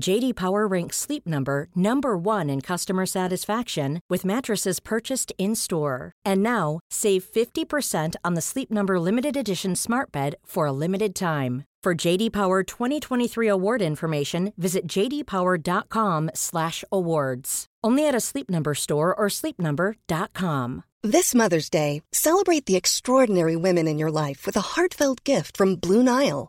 JD Power ranks Sleep Number number 1 in customer satisfaction with mattresses purchased in-store. And now, save 50% on the Sleep Number limited edition Smart Bed for a limited time. For JD Power 2023 award information, visit jdpower.com/awards. Only at a Sleep Number store or sleepnumber.com. This Mother's Day, celebrate the extraordinary women in your life with a heartfelt gift from Blue Nile.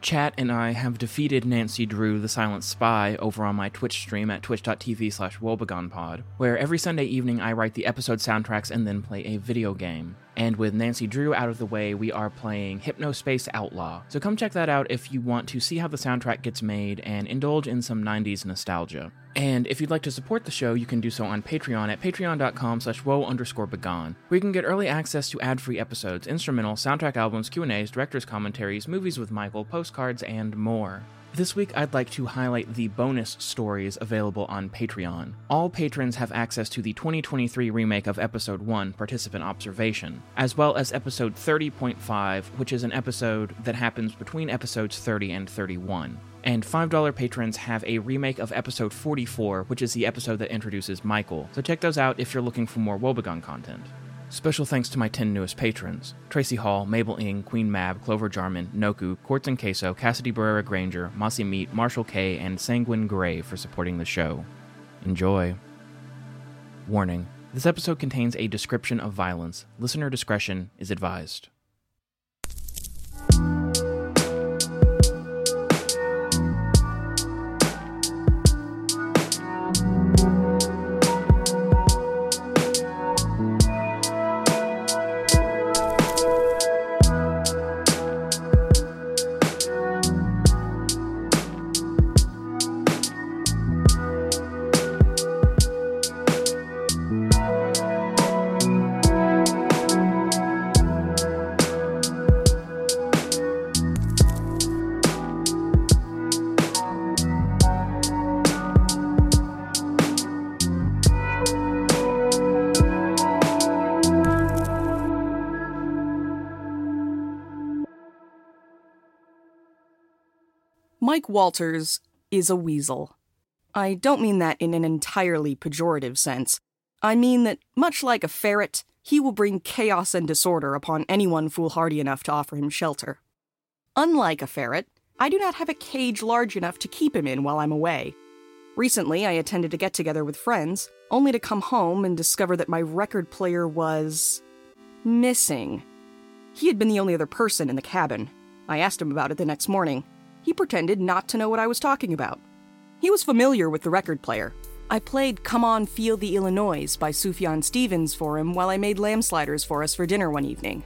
Chat and I have defeated Nancy Drew, the Silent Spy, over on my Twitch stream at twitch.tv slash woebegonepod, where every Sunday evening I write the episode soundtracks and then play a video game. And with Nancy Drew out of the way, we are playing Hypnospace Outlaw. So come check that out if you want to see how the soundtrack gets made and indulge in some 90s nostalgia. And if you'd like to support the show, you can do so on Patreon at patreon.com slash woe underscore begone, where you can get early access to ad-free episodes, instrumental, soundtrack albums, Q&As, director's commentaries, movies with Michael, postcards, and more. This week, I'd like to highlight the bonus stories available on Patreon. All patrons have access to the 2023 remake of Episode 1, Participant Observation, as well as Episode 30.5, which is an episode that happens between episodes 30 and 31. And $5 patrons have a remake of episode 44, which is the episode that introduces Michael. So check those out if you're looking for more Woe-Begone content. Special thanks to my 10 newest patrons Tracy Hall, Mabel Ing, Queen Mab, Clover Jarman, Noku, Quartz and Queso, Cassidy Barrera Granger, Mossy Meat, Marshall K, and Sanguine Gray for supporting the show. Enjoy. Warning this episode contains a description of violence. Listener discretion is advised. Mike Walters is a weasel. I don't mean that in an entirely pejorative sense. I mean that, much like a ferret, he will bring chaos and disorder upon anyone foolhardy enough to offer him shelter. Unlike a ferret, I do not have a cage large enough to keep him in while I'm away. Recently, I attended a get together with friends, only to come home and discover that my record player was. missing. He had been the only other person in the cabin. I asked him about it the next morning. He pretended not to know what I was talking about. He was familiar with the record player. I played Come On Feel the Illinoise by Sufjan Stevens for him while I made lamb sliders for us for dinner one evening.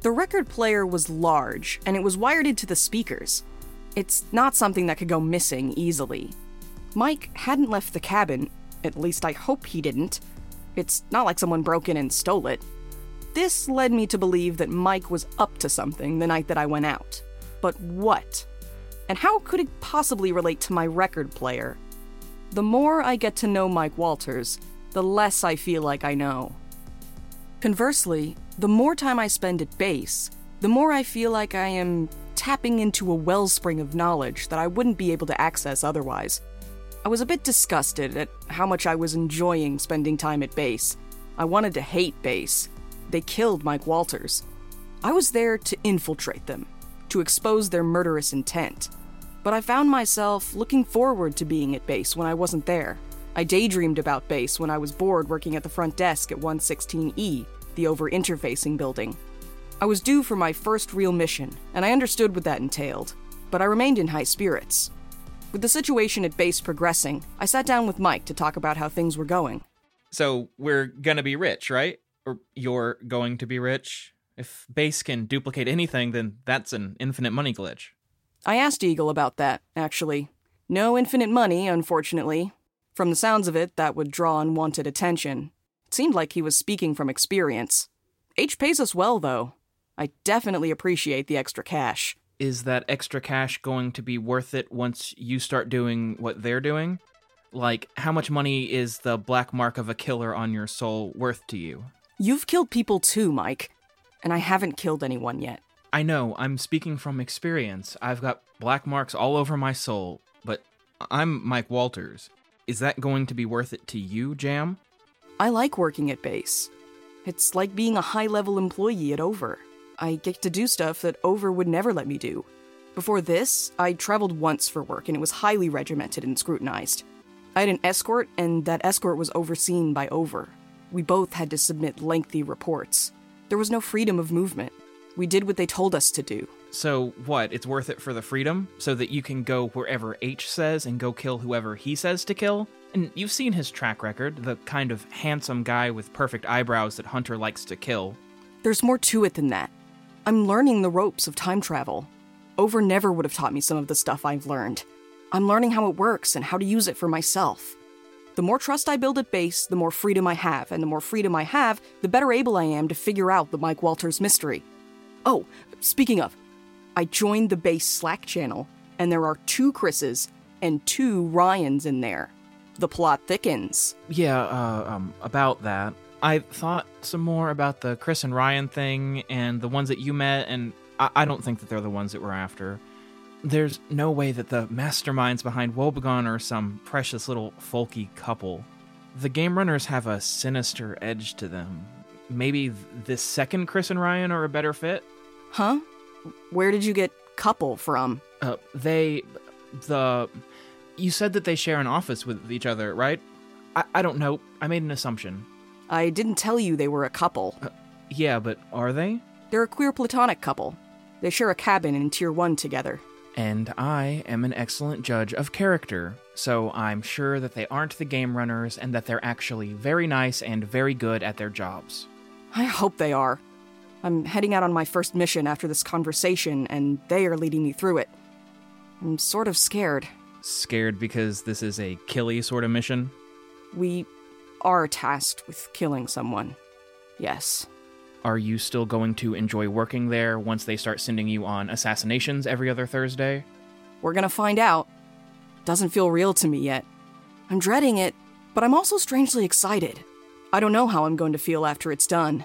The record player was large, and it was wired into the speakers. It's not something that could go missing easily. Mike hadn't left the cabin, at least I hope he didn't. It's not like someone broke in and stole it. This led me to believe that Mike was up to something the night that I went out. But what? And how could it possibly relate to my record player? The more I get to know Mike Walters, the less I feel like I know. Conversely, the more time I spend at base, the more I feel like I am tapping into a wellspring of knowledge that I wouldn't be able to access otherwise. I was a bit disgusted at how much I was enjoying spending time at base. I wanted to hate base. They killed Mike Walters. I was there to infiltrate them, to expose their murderous intent. But I found myself looking forward to being at base when I wasn't there. I daydreamed about base when I was bored working at the front desk at 116E, the over interfacing building. I was due for my first real mission, and I understood what that entailed, but I remained in high spirits. With the situation at base progressing, I sat down with Mike to talk about how things were going. So we're gonna be rich, right? Or you're going to be rich? If base can duplicate anything, then that's an infinite money glitch. I asked Eagle about that, actually. No infinite money, unfortunately. From the sounds of it, that would draw unwanted attention. It seemed like he was speaking from experience. H pays us well, though. I definitely appreciate the extra cash. Is that extra cash going to be worth it once you start doing what they're doing? Like, how much money is the black mark of a killer on your soul worth to you? You've killed people too, Mike. And I haven't killed anyone yet. I know, I'm speaking from experience. I've got black marks all over my soul, but I'm Mike Walters. Is that going to be worth it to you, Jam? I like working at base. It's like being a high level employee at Over. I get to do stuff that Over would never let me do. Before this, I traveled once for work and it was highly regimented and scrutinized. I had an escort, and that escort was overseen by Over. We both had to submit lengthy reports. There was no freedom of movement. We did what they told us to do. So, what? It's worth it for the freedom? So that you can go wherever H says and go kill whoever he says to kill? And you've seen his track record, the kind of handsome guy with perfect eyebrows that Hunter likes to kill. There's more to it than that. I'm learning the ropes of time travel. Over never would have taught me some of the stuff I've learned. I'm learning how it works and how to use it for myself. The more trust I build at base, the more freedom I have, and the more freedom I have, the better able I am to figure out the Mike Walters mystery. Oh, speaking of, I joined the base Slack channel, and there are two Chris's and two Ryans in there. The plot thickens. Yeah, uh, um, about that. I thought some more about the Chris and Ryan thing and the ones that you met, and I, I don't think that they're the ones that we're after. There's no way that the masterminds behind Woe-Begone are some precious little folky couple. The game runners have a sinister edge to them. Maybe this second Chris and Ryan are a better fit? Huh? Where did you get couple from? Uh, they. The. You said that they share an office with each other, right? I, I don't know. I made an assumption. I didn't tell you they were a couple. Uh, yeah, but are they? They're a queer platonic couple. They share a cabin in Tier 1 together. And I am an excellent judge of character, so I'm sure that they aren't the game runners and that they're actually very nice and very good at their jobs. I hope they are. I'm heading out on my first mission after this conversation, and they are leading me through it. I'm sort of scared. Scared because this is a killy sort of mission? We are tasked with killing someone. Yes. Are you still going to enjoy working there once they start sending you on assassinations every other Thursday? We're gonna find out. Doesn't feel real to me yet. I'm dreading it, but I'm also strangely excited. I don't know how I'm going to feel after it's done.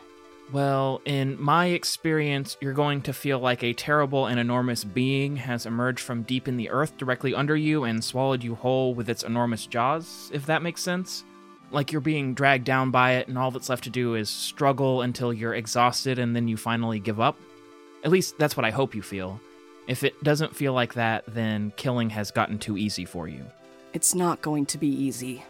Well, in my experience, you're going to feel like a terrible and enormous being has emerged from deep in the earth directly under you and swallowed you whole with its enormous jaws, if that makes sense. Like you're being dragged down by it, and all that's left to do is struggle until you're exhausted and then you finally give up. At least that's what I hope you feel. If it doesn't feel like that, then killing has gotten too easy for you. It's not going to be easy.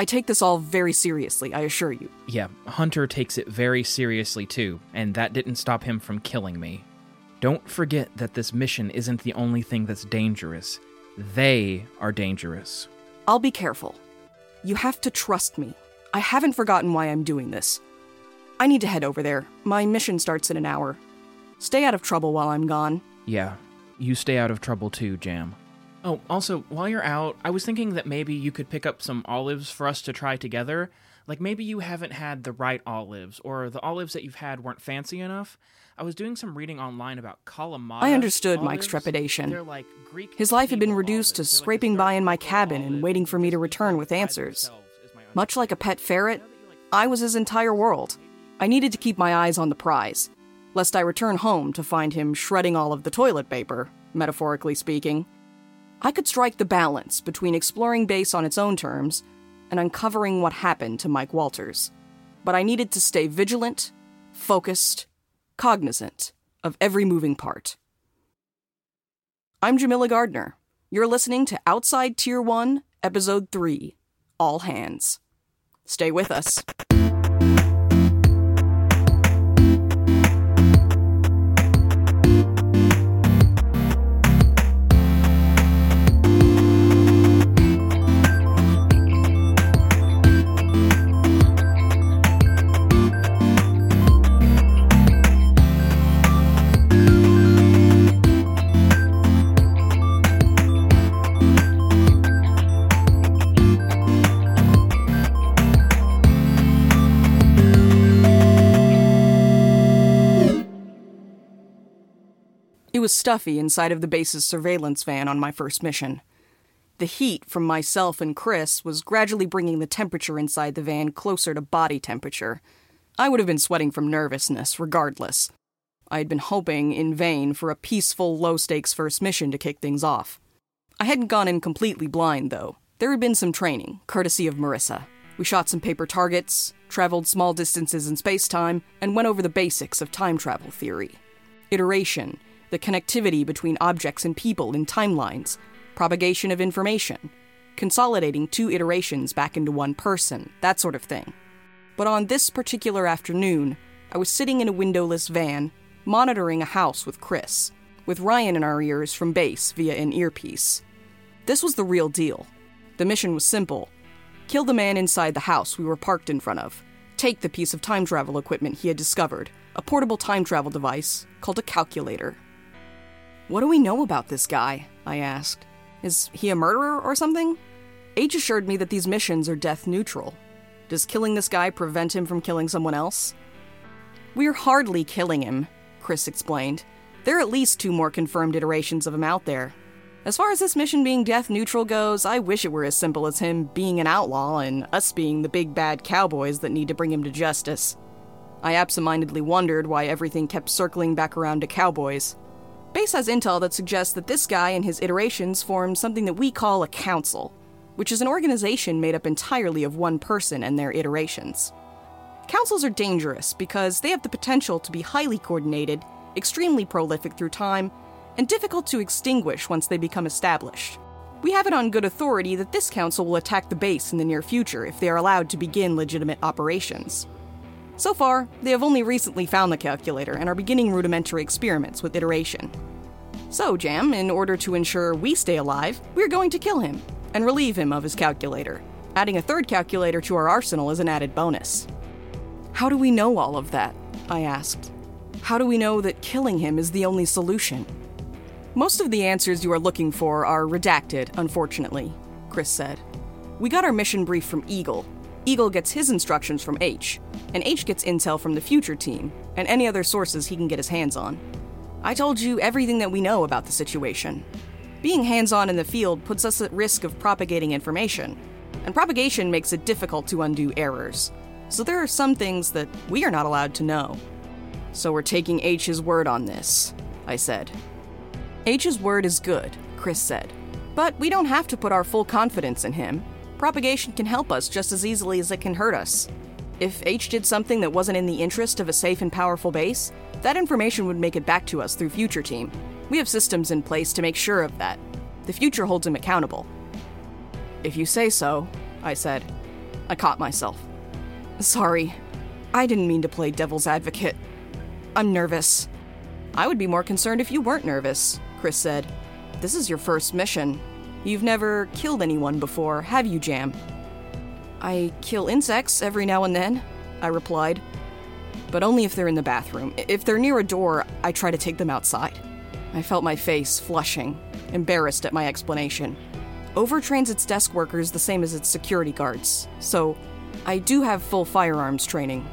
I take this all very seriously, I assure you. Yeah, Hunter takes it very seriously too, and that didn't stop him from killing me. Don't forget that this mission isn't the only thing that's dangerous. They are dangerous. I'll be careful. You have to trust me. I haven't forgotten why I'm doing this. I need to head over there. My mission starts in an hour. Stay out of trouble while I'm gone. Yeah, you stay out of trouble too, Jam. Oh, also, while you're out, I was thinking that maybe you could pick up some olives for us to try together. Like maybe you haven't had the right olives, or the olives that you've had weren't fancy enough. I was doing some reading online about Kalamata. I understood olives. Mike's trepidation. Like His life had been reduced to. They're scraping a by in my cabin and waiting for me to return with answers. themselves, is my Much like a pet ferret, I was his entire world. I needed to keep my eyes on the prize, lest I return home to find him shredding all of the toilet paper, metaphorically speaking. I could strike the balance between exploring base on its own terms and uncovering what happened to Mike Walters. But I needed to stay vigilant, focused, cognizant of every moving part. I'm Jamilla Gardner. You're listening to Outside Tier 1, Episode 3 All Hands. Stay with us. Was stuffy inside of the base's surveillance van on my first mission. The heat from myself and Chris was gradually bringing the temperature inside the van closer to body temperature. I would have been sweating from nervousness, regardless. I had been hoping, in vain, for a peaceful, low stakes first mission to kick things off. I hadn't gone in completely blind, though. There had been some training, courtesy of Marissa. We shot some paper targets, traveled small distances in space time, and went over the basics of time travel theory iteration, the connectivity between objects and people in timelines, propagation of information, consolidating two iterations back into one person, that sort of thing. But on this particular afternoon, I was sitting in a windowless van, monitoring a house with Chris, with Ryan in our ears from base via an earpiece. This was the real deal. The mission was simple kill the man inside the house we were parked in front of, take the piece of time travel equipment he had discovered, a portable time travel device called a calculator. What do we know about this guy? I asked. Is he a murderer or something? H assured me that these missions are death neutral. Does killing this guy prevent him from killing someone else? We're hardly killing him, Chris explained. There are at least two more confirmed iterations of him out there. As far as this mission being death neutral goes, I wish it were as simple as him being an outlaw and us being the big bad cowboys that need to bring him to justice. I absentmindedly wondered why everything kept circling back around to cowboys. Base has intel that suggests that this guy and his iterations formed something that we call a council, which is an organization made up entirely of one person and their iterations. Councils are dangerous because they have the potential to be highly coordinated, extremely prolific through time, and difficult to extinguish once they become established. We have it on good authority that this council will attack the base in the near future if they are allowed to begin legitimate operations. So far, they have only recently found the calculator and are beginning rudimentary experiments with iteration. So, Jam, in order to ensure we stay alive, we're going to kill him and relieve him of his calculator. Adding a third calculator to our arsenal is an added bonus. How do we know all of that? I asked. How do we know that killing him is the only solution? Most of the answers you are looking for are redacted, unfortunately, Chris said. We got our mission brief from Eagle. Eagle gets his instructions from H, and H gets intel from the future team, and any other sources he can get his hands on. I told you everything that we know about the situation. Being hands on in the field puts us at risk of propagating information, and propagation makes it difficult to undo errors. So there are some things that we are not allowed to know. So we're taking H's word on this, I said. H's word is good, Chris said. But we don't have to put our full confidence in him. Propagation can help us just as easily as it can hurt us. If H did something that wasn't in the interest of a safe and powerful base, that information would make it back to us through Future Team. We have systems in place to make sure of that. The future holds him accountable. If you say so, I said. I caught myself. Sorry, I didn't mean to play devil's advocate. I'm nervous. I would be more concerned if you weren't nervous, Chris said. This is your first mission. You've never killed anyone before, have you, Jam? I kill insects every now and then, I replied. But only if they're in the bathroom. If they're near a door, I try to take them outside. I felt my face flushing, embarrassed at my explanation. Overtrains its desk workers the same as its security guards, so I do have full firearms training.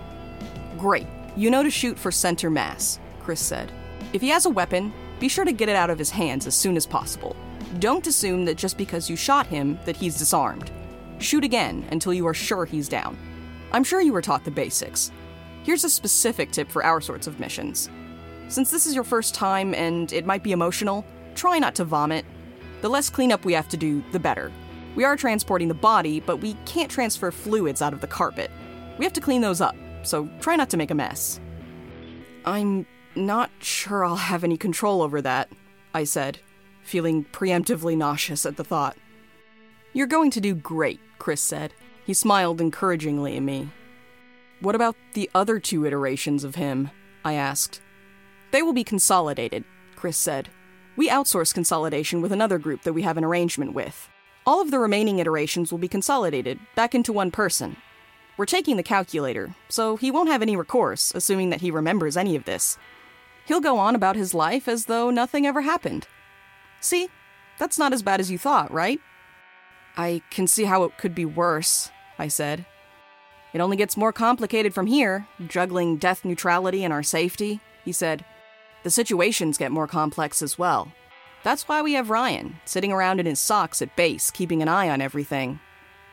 Great. You know to shoot for center mass, Chris said. If he has a weapon, be sure to get it out of his hands as soon as possible. Don't assume that just because you shot him that he's disarmed. Shoot again until you are sure he's down. I'm sure you were taught the basics. Here's a specific tip for our sorts of missions. Since this is your first time and it might be emotional, try not to vomit. The less cleanup we have to do, the better. We are transporting the body, but we can't transfer fluids out of the carpet. We have to clean those up, so try not to make a mess. I'm not sure I'll have any control over that, I said, feeling preemptively nauseous at the thought. You're going to do great, Chris said. He smiled encouragingly at me. What about the other two iterations of him? I asked. They will be consolidated, Chris said. We outsource consolidation with another group that we have an arrangement with. All of the remaining iterations will be consolidated back into one person. We're taking the calculator, so he won't have any recourse, assuming that he remembers any of this. He'll go on about his life as though nothing ever happened. See? That's not as bad as you thought, right? I can see how it could be worse, I said. It only gets more complicated from here, juggling death neutrality and our safety, he said. The situations get more complex as well. That's why we have Ryan, sitting around in his socks at base, keeping an eye on everything.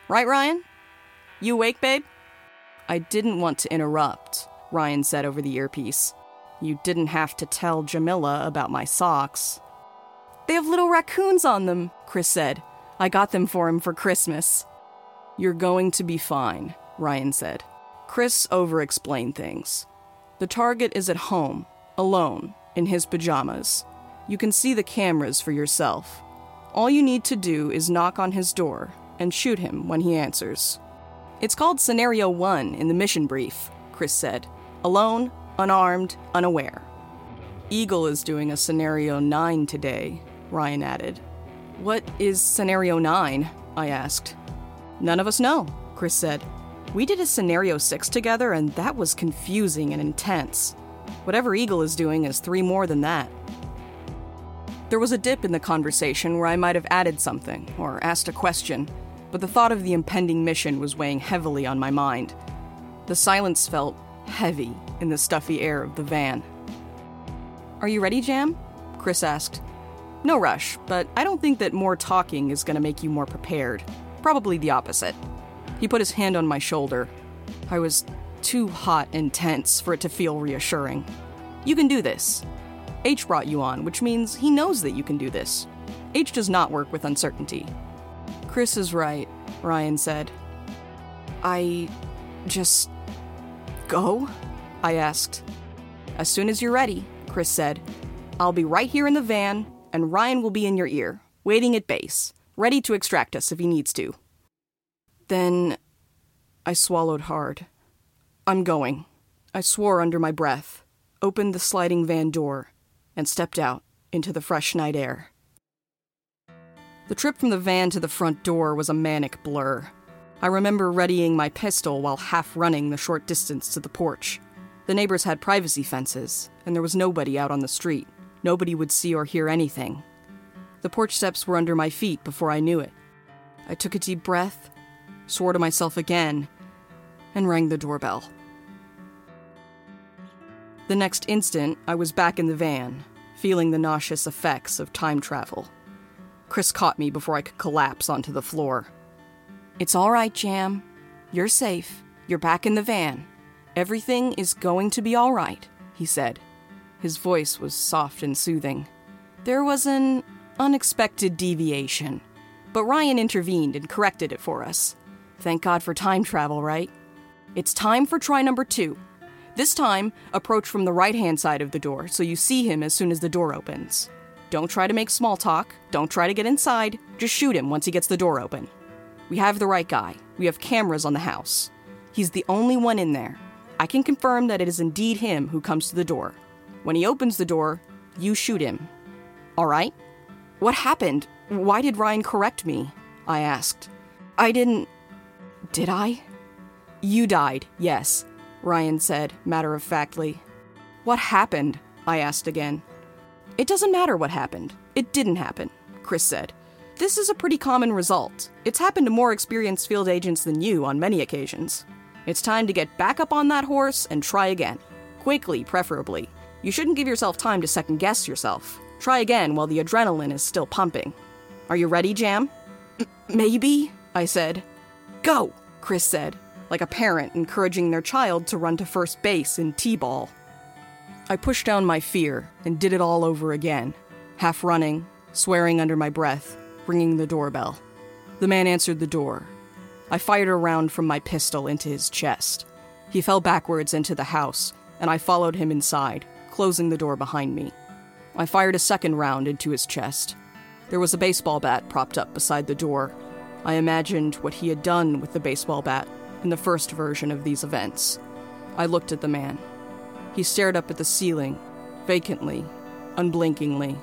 Right, Ryan? You awake, babe? I didn't want to interrupt, Ryan said over the earpiece. You didn't have to tell Jamilla about my socks. They have little raccoons on them, Chris said. I got them for him for Christmas. You're going to be fine, Ryan said. Chris over explained things. The target is at home, alone, in his pajamas. You can see the cameras for yourself. All you need to do is knock on his door and shoot him when he answers. It's called Scenario 1 in the mission brief, Chris said. Alone, unarmed, unaware. Eagle is doing a Scenario 9 today, Ryan added. What is Scenario 9? I asked. None of us know, Chris said. We did a Scenario 6 together, and that was confusing and intense. Whatever Eagle is doing is three more than that. There was a dip in the conversation where I might have added something or asked a question, but the thought of the impending mission was weighing heavily on my mind. The silence felt heavy in the stuffy air of the van. Are you ready, Jam? Chris asked. No rush, but I don't think that more talking is going to make you more prepared. Probably the opposite. He put his hand on my shoulder. I was too hot and tense for it to feel reassuring. You can do this. H brought you on, which means he knows that you can do this. H does not work with uncertainty. Chris is right, Ryan said. I just go? I asked. As soon as you're ready, Chris said. I'll be right here in the van, and Ryan will be in your ear, waiting at base, ready to extract us if he needs to. Then I swallowed hard. I'm going. I swore under my breath, opened the sliding van door, and stepped out into the fresh night air. The trip from the van to the front door was a manic blur. I remember readying my pistol while half running the short distance to the porch. The neighbors had privacy fences, and there was nobody out on the street. Nobody would see or hear anything. The porch steps were under my feet before I knew it. I took a deep breath, swore to myself again, and rang the doorbell. The next instant, I was back in the van, feeling the nauseous effects of time travel. Chris caught me before I could collapse onto the floor. It's all right, Jam. You're safe. You're back in the van. Everything is going to be all right, he said. His voice was soft and soothing. There was an unexpected deviation, but Ryan intervened and corrected it for us. Thank God for time travel, right? It's time for try number two. This time, approach from the right hand side of the door so you see him as soon as the door opens. Don't try to make small talk, don't try to get inside, just shoot him once he gets the door open. We have the right guy. We have cameras on the house. He's the only one in there. I can confirm that it is indeed him who comes to the door. When he opens the door, you shoot him. All right? What happened? Why did Ryan correct me? I asked. I didn't. Did I? You died, yes, Ryan said, matter of factly. What happened? I asked again. It doesn't matter what happened. It didn't happen, Chris said. This is a pretty common result. It's happened to more experienced field agents than you on many occasions. It's time to get back up on that horse and try again. Quickly, preferably. You shouldn't give yourself time to second guess yourself. Try again while the adrenaline is still pumping. Are you ready, Jam? Maybe, I said. Go, Chris said, like a parent encouraging their child to run to first base in T ball. I pushed down my fear and did it all over again, half running, swearing under my breath, ringing the doorbell. The man answered the door. I fired a round from my pistol into his chest. He fell backwards into the house, and I followed him inside, closing the door behind me. I fired a second round into his chest. There was a baseball bat propped up beside the door. I imagined what he had done with the baseball bat in the first version of these events. I looked at the man. He stared up at the ceiling, vacantly, unblinkingly.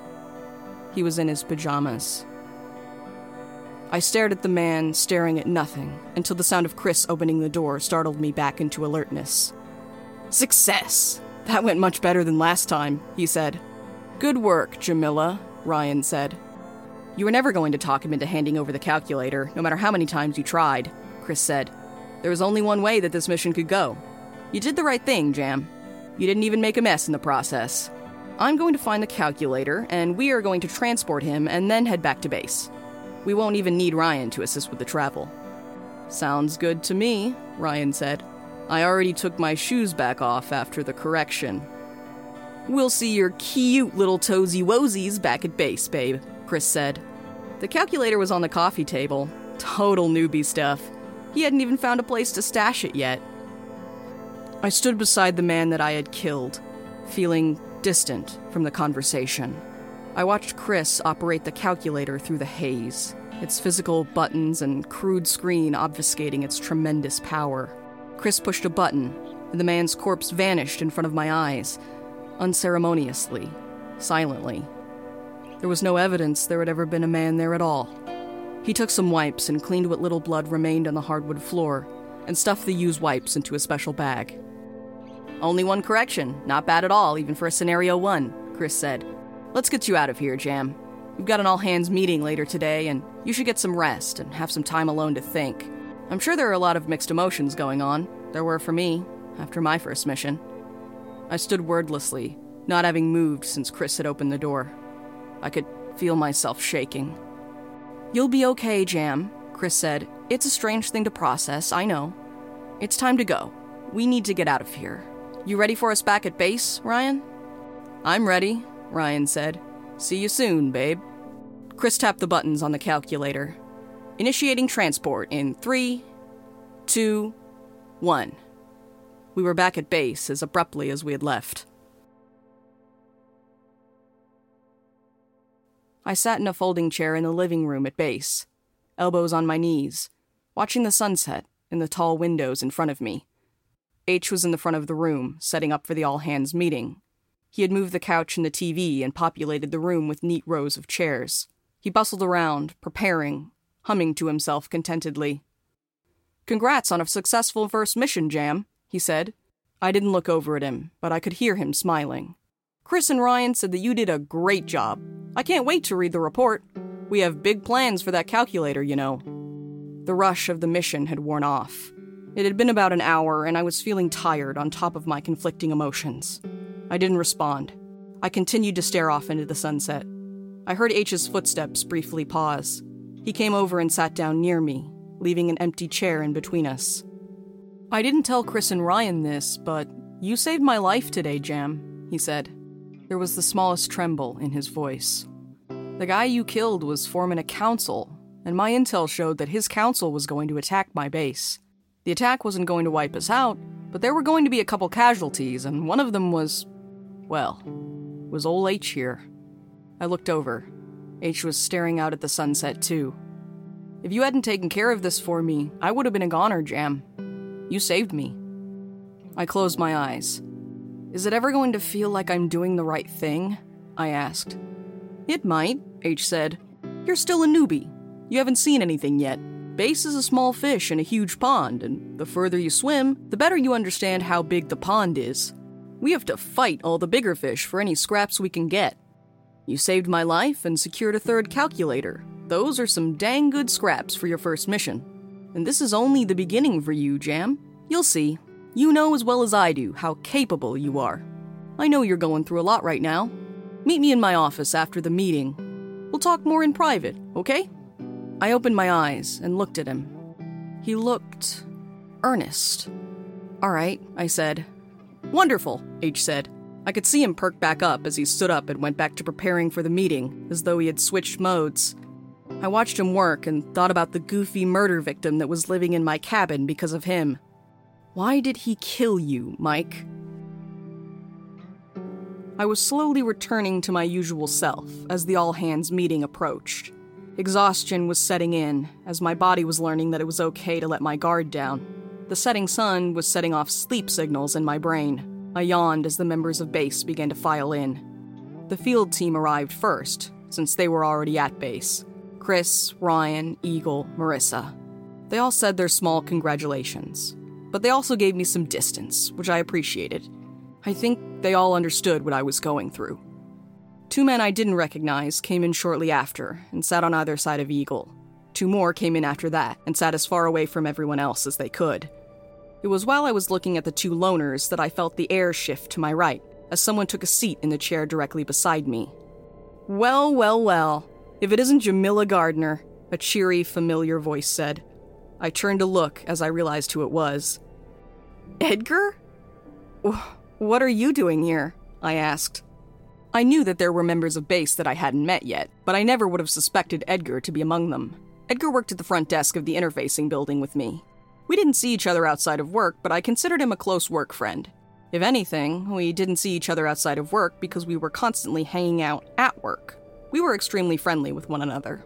He was in his pajamas. I stared at the man, staring at nothing, until the sound of Chris opening the door startled me back into alertness. Success! That went much better than last time, he said. Good work, Jamilla, Ryan said. You were never going to talk him into handing over the calculator, no matter how many times you tried, Chris said. There was only one way that this mission could go. You did the right thing, Jam. You didn't even make a mess in the process. I'm going to find the calculator, and we are going to transport him and then head back to base. We won't even need Ryan to assist with the travel. Sounds good to me, Ryan said. I already took my shoes back off after the correction. We'll see your cute little toesy woesies back at base, babe, Chris said. The calculator was on the coffee table. Total newbie stuff. He hadn't even found a place to stash it yet. I stood beside the man that I had killed, feeling distant from the conversation. I watched Chris operate the calculator through the haze, its physical buttons and crude screen obfuscating its tremendous power. Chris pushed a button, and the man's corpse vanished in front of my eyes, unceremoniously, silently. There was no evidence there had ever been a man there at all. He took some wipes and cleaned what little blood remained on the hardwood floor, and stuffed the used wipes into a special bag. Only one correction. Not bad at all, even for a scenario one, Chris said. Let's get you out of here, Jam. We've got an all hands meeting later today, and you should get some rest and have some time alone to think. I'm sure there are a lot of mixed emotions going on. There were for me, after my first mission. I stood wordlessly, not having moved since Chris had opened the door. I could feel myself shaking. You'll be okay, Jam, Chris said. It's a strange thing to process, I know. It's time to go. We need to get out of here. You ready for us back at base, Ryan? I'm ready, Ryan said. See you soon, babe. Chris tapped the buttons on the calculator. Initiating transport in three, two, one. We were back at base as abruptly as we had left. I sat in a folding chair in the living room at base, elbows on my knees, watching the sunset in the tall windows in front of me. H was in the front of the room, setting up for the all hands meeting. He had moved the couch and the TV and populated the room with neat rows of chairs. He bustled around, preparing, humming to himself contentedly. Congrats on a successful first mission, Jam, he said. I didn't look over at him, but I could hear him smiling. Chris and Ryan said that you did a great job. I can't wait to read the report. We have big plans for that calculator, you know. The rush of the mission had worn off. It had been about an hour, and I was feeling tired on top of my conflicting emotions. I didn't respond. I continued to stare off into the sunset. I heard H's footsteps briefly pause. He came over and sat down near me, leaving an empty chair in between us. I didn't tell Chris and Ryan this, but you saved my life today, Jam, he said. There was the smallest tremble in his voice. The guy you killed was forming a council, and my intel showed that his council was going to attack my base. The attack wasn't going to wipe us out, but there were going to be a couple casualties, and one of them was. well, was old H here. I looked over. H was staring out at the sunset, too. If you hadn't taken care of this for me, I would have been a goner, Jam. You saved me. I closed my eyes. Is it ever going to feel like I'm doing the right thing? I asked. It might, H said. You're still a newbie. You haven't seen anything yet. Base is a small fish in a huge pond, and the further you swim, the better you understand how big the pond is. We have to fight all the bigger fish for any scraps we can get. You saved my life and secured a third calculator. Those are some dang good scraps for your first mission. And this is only the beginning for you, Jam. You'll see. You know as well as I do how capable you are. I know you're going through a lot right now. Meet me in my office after the meeting. We'll talk more in private, okay? I opened my eyes and looked at him. He looked earnest. All right, I said. Wonderful, H said. I could see him perk back up as he stood up and went back to preparing for the meeting, as though he had switched modes. I watched him work and thought about the goofy murder victim that was living in my cabin because of him. Why did he kill you, Mike? I was slowly returning to my usual self as the all hands meeting approached. Exhaustion was setting in as my body was learning that it was okay to let my guard down. The setting sun was setting off sleep signals in my brain. I yawned as the members of base began to file in. The field team arrived first, since they were already at base. Chris, Ryan, Eagle, Marissa. They all said their small congratulations, but they also gave me some distance, which I appreciated. I think they all understood what I was going through. Two men I didn't recognize came in shortly after and sat on either side of Eagle. Two more came in after that and sat as far away from everyone else as they could. It was while I was looking at the two loners that I felt the air shift to my right as someone took a seat in the chair directly beside me. Well, well, well. If it isn't Jamilla Gardner, a cheery, familiar voice said. I turned to look as I realized who it was. Edgar? What are you doing here? I asked. I knew that there were members of base that I hadn't met yet, but I never would have suspected Edgar to be among them. Edgar worked at the front desk of the interfacing building with me. We didn't see each other outside of work, but I considered him a close work friend. If anything, we didn't see each other outside of work because we were constantly hanging out at work. We were extremely friendly with one another.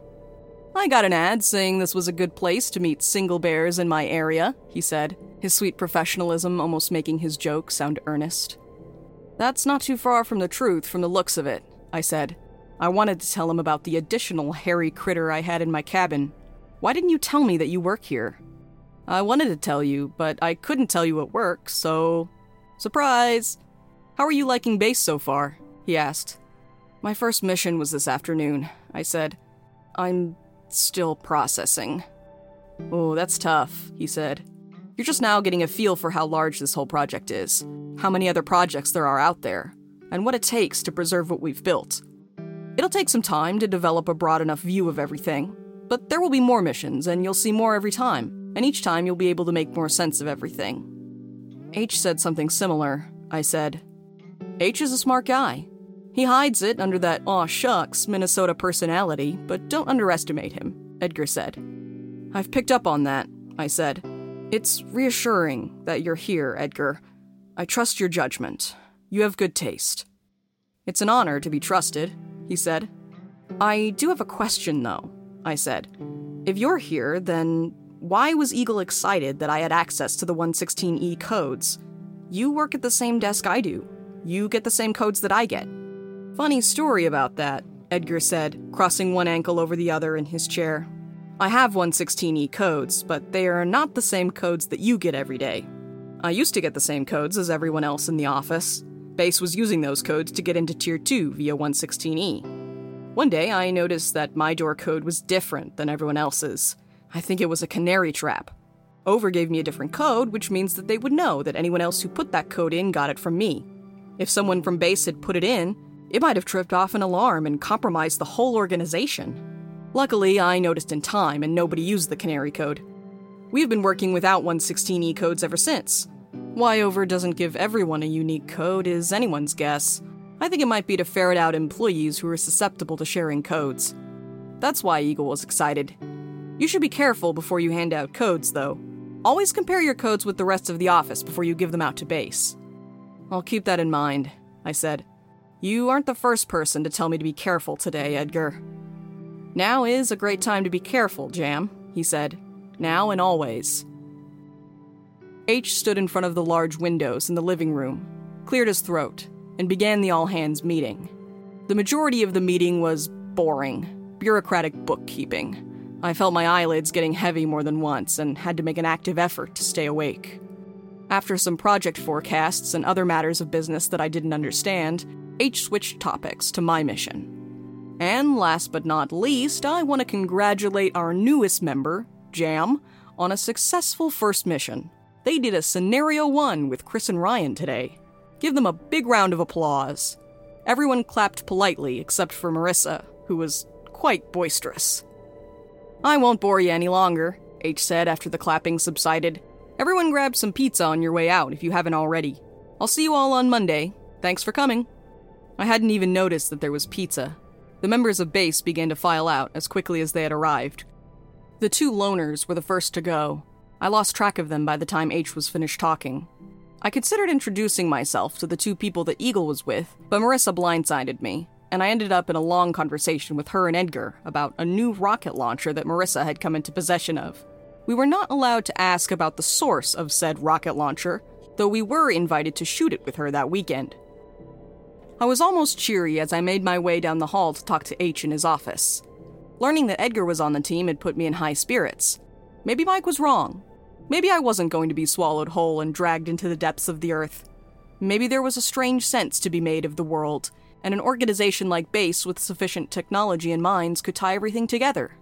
I got an ad saying this was a good place to meet single bears in my area, he said, his sweet professionalism almost making his joke sound earnest. That's not too far from the truth from the looks of it, I said. I wanted to tell him about the additional hairy critter I had in my cabin. Why didn't you tell me that you work here? I wanted to tell you, but I couldn't tell you at work, so. Surprise! How are you liking base so far? He asked. My first mission was this afternoon, I said. I'm still processing. Oh, that's tough, he said. You're just now getting a feel for how large this whole project is, how many other projects there are out there, and what it takes to preserve what we've built. It'll take some time to develop a broad enough view of everything, but there will be more missions, and you'll see more every time, and each time you'll be able to make more sense of everything. H said something similar, I said. H is a smart guy. He hides it under that aw shucks Minnesota personality, but don't underestimate him, Edgar said. I've picked up on that, I said. It's reassuring that you're here, Edgar. I trust your judgment. You have good taste. It's an honor to be trusted, he said. I do have a question, though, I said. If you're here, then why was Eagle excited that I had access to the 116E codes? You work at the same desk I do. You get the same codes that I get. Funny story about that, Edgar said, crossing one ankle over the other in his chair. I have 116E codes, but they are not the same codes that you get every day. I used to get the same codes as everyone else in the office. Base was using those codes to get into Tier 2 via 116E. One day, I noticed that my door code was different than everyone else's. I think it was a canary trap. Over gave me a different code, which means that they would know that anyone else who put that code in got it from me. If someone from base had put it in, it might have tripped off an alarm and compromised the whole organization. Luckily, I noticed in time and nobody used the canary code. We've been working without 116E codes ever since. Why Over doesn't give everyone a unique code is anyone's guess. I think it might be to ferret out employees who are susceptible to sharing codes. That's why Eagle was excited. You should be careful before you hand out codes, though. Always compare your codes with the rest of the office before you give them out to base. I'll keep that in mind, I said. You aren't the first person to tell me to be careful today, Edgar. Now is a great time to be careful, Jam, he said. Now and always. H stood in front of the large windows in the living room, cleared his throat, and began the all hands meeting. The majority of the meeting was boring, bureaucratic bookkeeping. I felt my eyelids getting heavy more than once and had to make an active effort to stay awake. After some project forecasts and other matters of business that I didn't understand, H switched topics to my mission. And last but not least, I want to congratulate our newest member, Jam, on a successful first mission. They did a scenario one with Chris and Ryan today. Give them a big round of applause. Everyone clapped politely except for Marissa, who was quite boisterous. I won't bore you any longer, H said after the clapping subsided. Everyone grab some pizza on your way out if you haven't already. I'll see you all on Monday. Thanks for coming. I hadn't even noticed that there was pizza. The members of base began to file out as quickly as they had arrived. The two loners were the first to go. I lost track of them by the time H was finished talking. I considered introducing myself to the two people that Eagle was with, but Marissa blindsided me, and I ended up in a long conversation with her and Edgar about a new rocket launcher that Marissa had come into possession of. We were not allowed to ask about the source of said rocket launcher, though we were invited to shoot it with her that weekend. I was almost cheery as I made my way down the hall to talk to H in his office. Learning that Edgar was on the team had put me in high spirits. Maybe Mike was wrong. Maybe I wasn't going to be swallowed whole and dragged into the depths of the earth. Maybe there was a strange sense to be made of the world, and an organization like Base with sufficient technology and minds could tie everything together.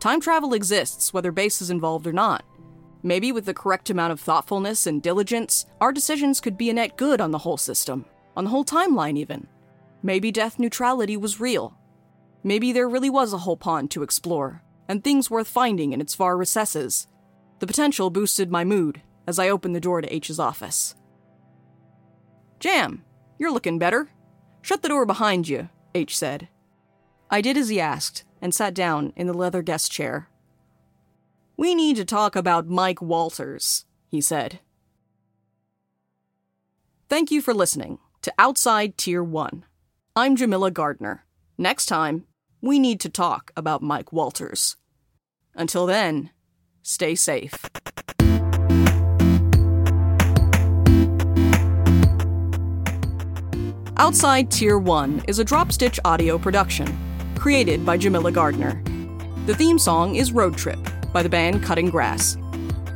Time travel exists, whether Base is involved or not. Maybe with the correct amount of thoughtfulness and diligence, our decisions could be a net good on the whole system, on the whole timeline, even. Maybe death neutrality was real. Maybe there really was a whole pond to explore, and things worth finding in its far recesses. The potential boosted my mood as I opened the door to H's office. Jam, you're looking better. Shut the door behind you, H said. I did as he asked, and sat down in the leather guest chair. We need to talk about Mike Walters, he said. Thank you for listening to Outside Tier 1. I'm Jamilla Gardner. Next time, we need to talk about Mike Walters. Until then, stay safe. Outside Tier 1 is a drop stitch audio production created by Jamilla Gardner. The theme song is Road Trip by the band Cutting Grass.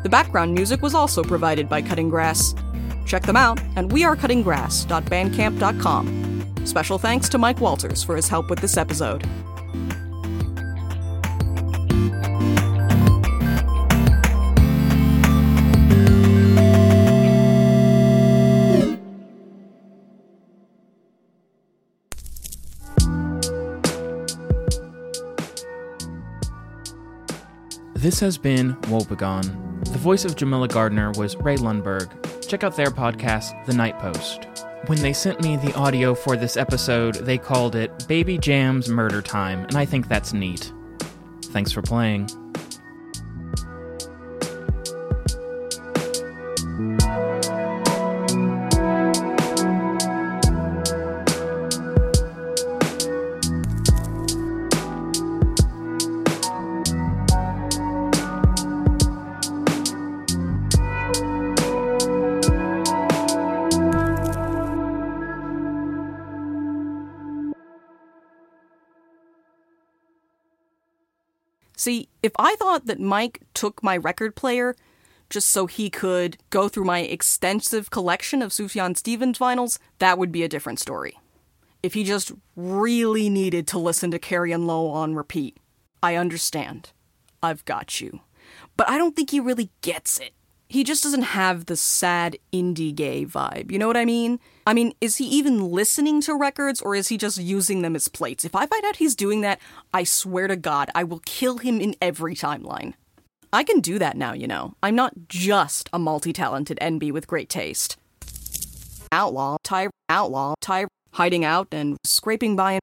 The background music was also provided by Cutting Grass. Check them out at wearecuttinggrass.bandcamp.com. Special thanks to Mike Walters for his help with this episode. This has been Woe-Begone. The voice of Jamilla Gardner was Rae Lundberg. Check out their podcast, The Night Post. When they sent me the audio for this episode, they called it Baby Jam's Murder Time, and I think that's neat. Thanks for playing. See, if I thought that Mike took my record player just so he could go through my extensive collection of Sufjan Stevens vinyls, that would be a different story. If he just really needed to listen to Carrie & Lowell on repeat, I understand. I've got you. But I don't think he really gets it. He just doesn't have the sad indie gay vibe. You know what I mean? I mean, is he even listening to records or is he just using them as plates? If I find out he's doing that, I swear to God, I will kill him in every timeline. I can do that now, you know. I'm not just a multi talented NB with great taste. Outlaw, Ty, outlaw, Ty, hiding out and scraping by